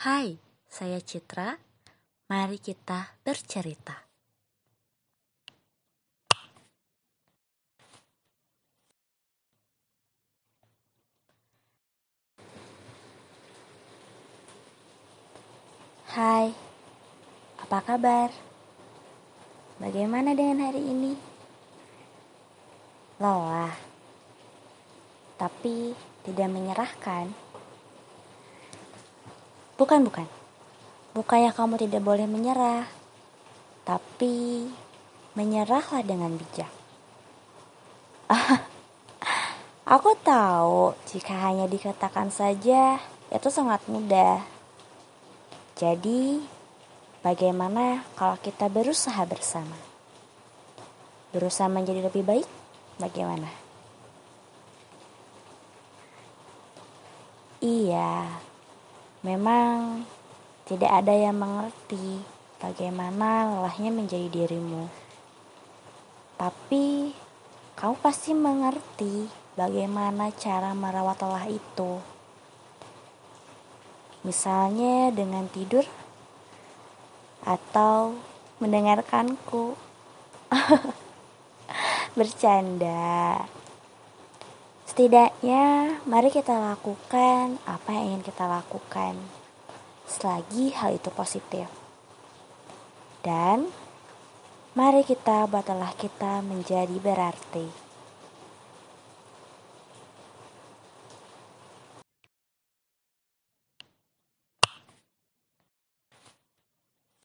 Hai, saya Citra. Mari kita bercerita. Hai, apa kabar? Bagaimana dengan hari ini? Lelah, tapi tidak menyerahkan. Bukan, bukan. Bukannya kamu tidak boleh menyerah, tapi menyerahlah dengan bijak. Aku tahu jika hanya dikatakan saja itu sangat mudah. Jadi, bagaimana kalau kita berusaha bersama? Berusaha menjadi lebih baik? Bagaimana? Iya, memang tidak ada yang mengerti bagaimana lelahnya menjadi dirimu. Tapi, kamu pasti mengerti bagaimana cara merawat lelah itu. Misalnya dengan tidur atau mendengarkanku. Bercanda. Setidaknya, mari kita lakukan apa yang ingin kita lakukan, selagi hal itu positif. Dan mari kita buat lelah kita menjadi berarti.